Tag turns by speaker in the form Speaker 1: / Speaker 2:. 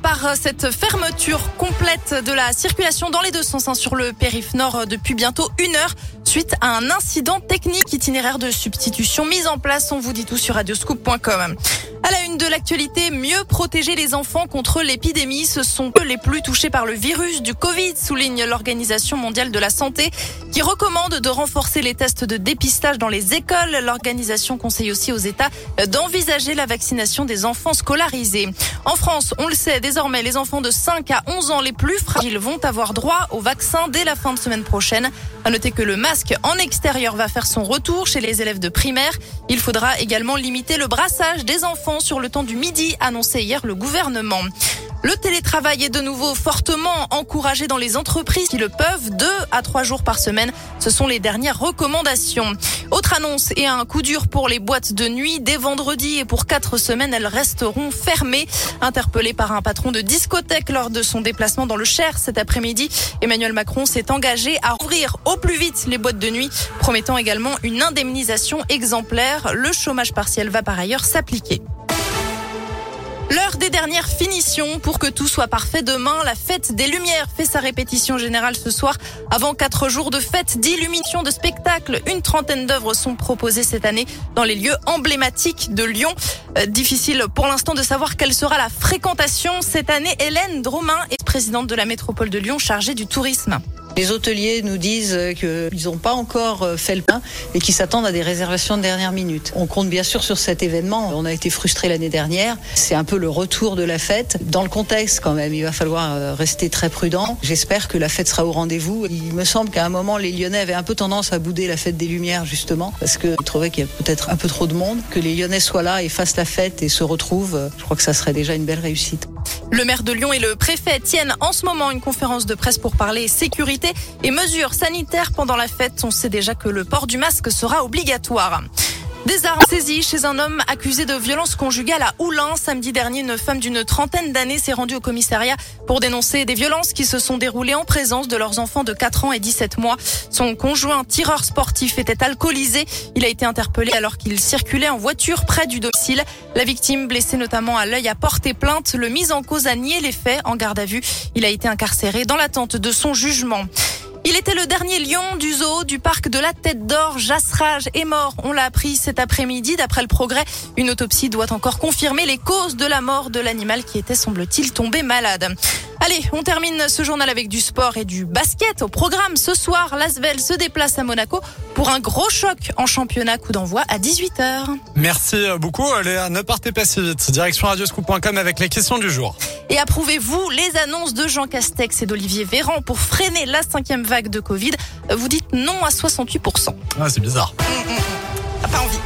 Speaker 1: par cette fermeture complète de la circulation dans les deux sens hein, sur le périph' nord depuis bientôt une heure suite à un incident technique itinéraire de substitution mis en place. On vous dit tout sur radioscoop.com. De l'actualité, mieux protéger les enfants contre l'épidémie. Ce sont eux les plus touchés par le virus du Covid, souligne l'Organisation mondiale de la santé, qui recommande de renforcer les tests de dépistage dans les écoles. L'organisation conseille aussi aux États d'envisager la vaccination des enfants scolarisés. En France, on le sait, désormais, les enfants de 5 à 11 ans les plus fragiles vont avoir droit au vaccin dès la fin de semaine prochaine. À noter que le masque en extérieur va faire son retour chez les élèves de primaire. Il faudra également limiter le brassage des enfants sur le temps du midi, annoncé hier le gouvernement. Le télétravail est de nouveau fortement encouragé dans les entreprises qui le peuvent, deux à trois jours par semaine. Ce sont les dernières recommandations. Autre annonce et un coup dur pour les boîtes de nuit. Dès vendredi et pour quatre semaines, elles resteront fermées. Interpellé par un patron de discothèque lors de son déplacement dans le Cher cet après-midi, Emmanuel Macron s'est engagé à ouvrir au plus vite les boîtes de nuit, promettant également une indemnisation exemplaire. Le chômage partiel va par ailleurs s'appliquer. L'heure des dernières finitions pour que tout soit parfait demain. La fête des Lumières fait sa répétition générale ce soir. Avant quatre jours de fête, d'illumination, de spectacle, une trentaine d'œuvres sont proposées cette année dans les lieux emblématiques de Lyon. Euh, difficile pour l'instant de savoir quelle sera la fréquentation cette année. Hélène Dromain est présidente de la métropole de Lyon chargée du tourisme.
Speaker 2: Les hôteliers nous disent qu'ils n'ont pas encore euh, fait le pain et qu'ils s'attendent à des réservations de dernière minute. On compte bien sûr sur cet événement. On a été frustrés l'année dernière. C'est un peu le retour de la fête. Dans le contexte, quand même, il va falloir euh, rester très prudent. J'espère que la fête sera au rendez-vous. Il me semble qu'à un moment, les Lyonnais avaient un peu tendance à bouder la fête des Lumières, justement, parce qu'ils trouvaient qu'il y a peut-être un peu trop de monde. Que les Lyonnais soient là et fassent la fête et se retrouvent, je crois que ça serait déjà une belle réussite.
Speaker 1: Le maire de Lyon et le préfet tiennent en ce moment une conférence de presse pour parler sécurité et mesures sanitaires pendant la fête. On sait déjà que le port du masque sera obligatoire. Des armes saisies chez un homme accusé de violence conjugale à Oulin. Samedi dernier, une femme d'une trentaine d'années s'est rendue au commissariat pour dénoncer des violences qui se sont déroulées en présence de leurs enfants de 4 ans et 17 mois. Son conjoint, tireur sportif, était alcoolisé. Il a été interpellé alors qu'il circulait en voiture près du domicile. La victime, blessée notamment à l'œil, a porté plainte. Le mis en cause a nié les faits en garde à vue. Il a été incarcéré dans l'attente de son jugement. Il était le dernier lion du zoo du parc de la Tête d'Or. Jasrage est mort. On l'a appris cet après-midi. D'après le progrès, une autopsie doit encore confirmer les causes de la mort de l'animal qui était, semble-t-il, tombé malade. Allez, on termine ce journal avec du sport et du basket. Au programme ce soir, l'Asvel se déplace à Monaco pour un gros choc en championnat. Coup d'envoi à 18h.
Speaker 3: Merci beaucoup, Léa. Ne partez pas si vite. Direction radioscoop.com avec les questions du jour.
Speaker 1: Et approuvez-vous les annonces de Jean Castex et d'Olivier Véran pour freiner la cinquième vague de Covid Vous dites non à 68%.
Speaker 3: Ah, c'est bizarre.
Speaker 1: pas envie.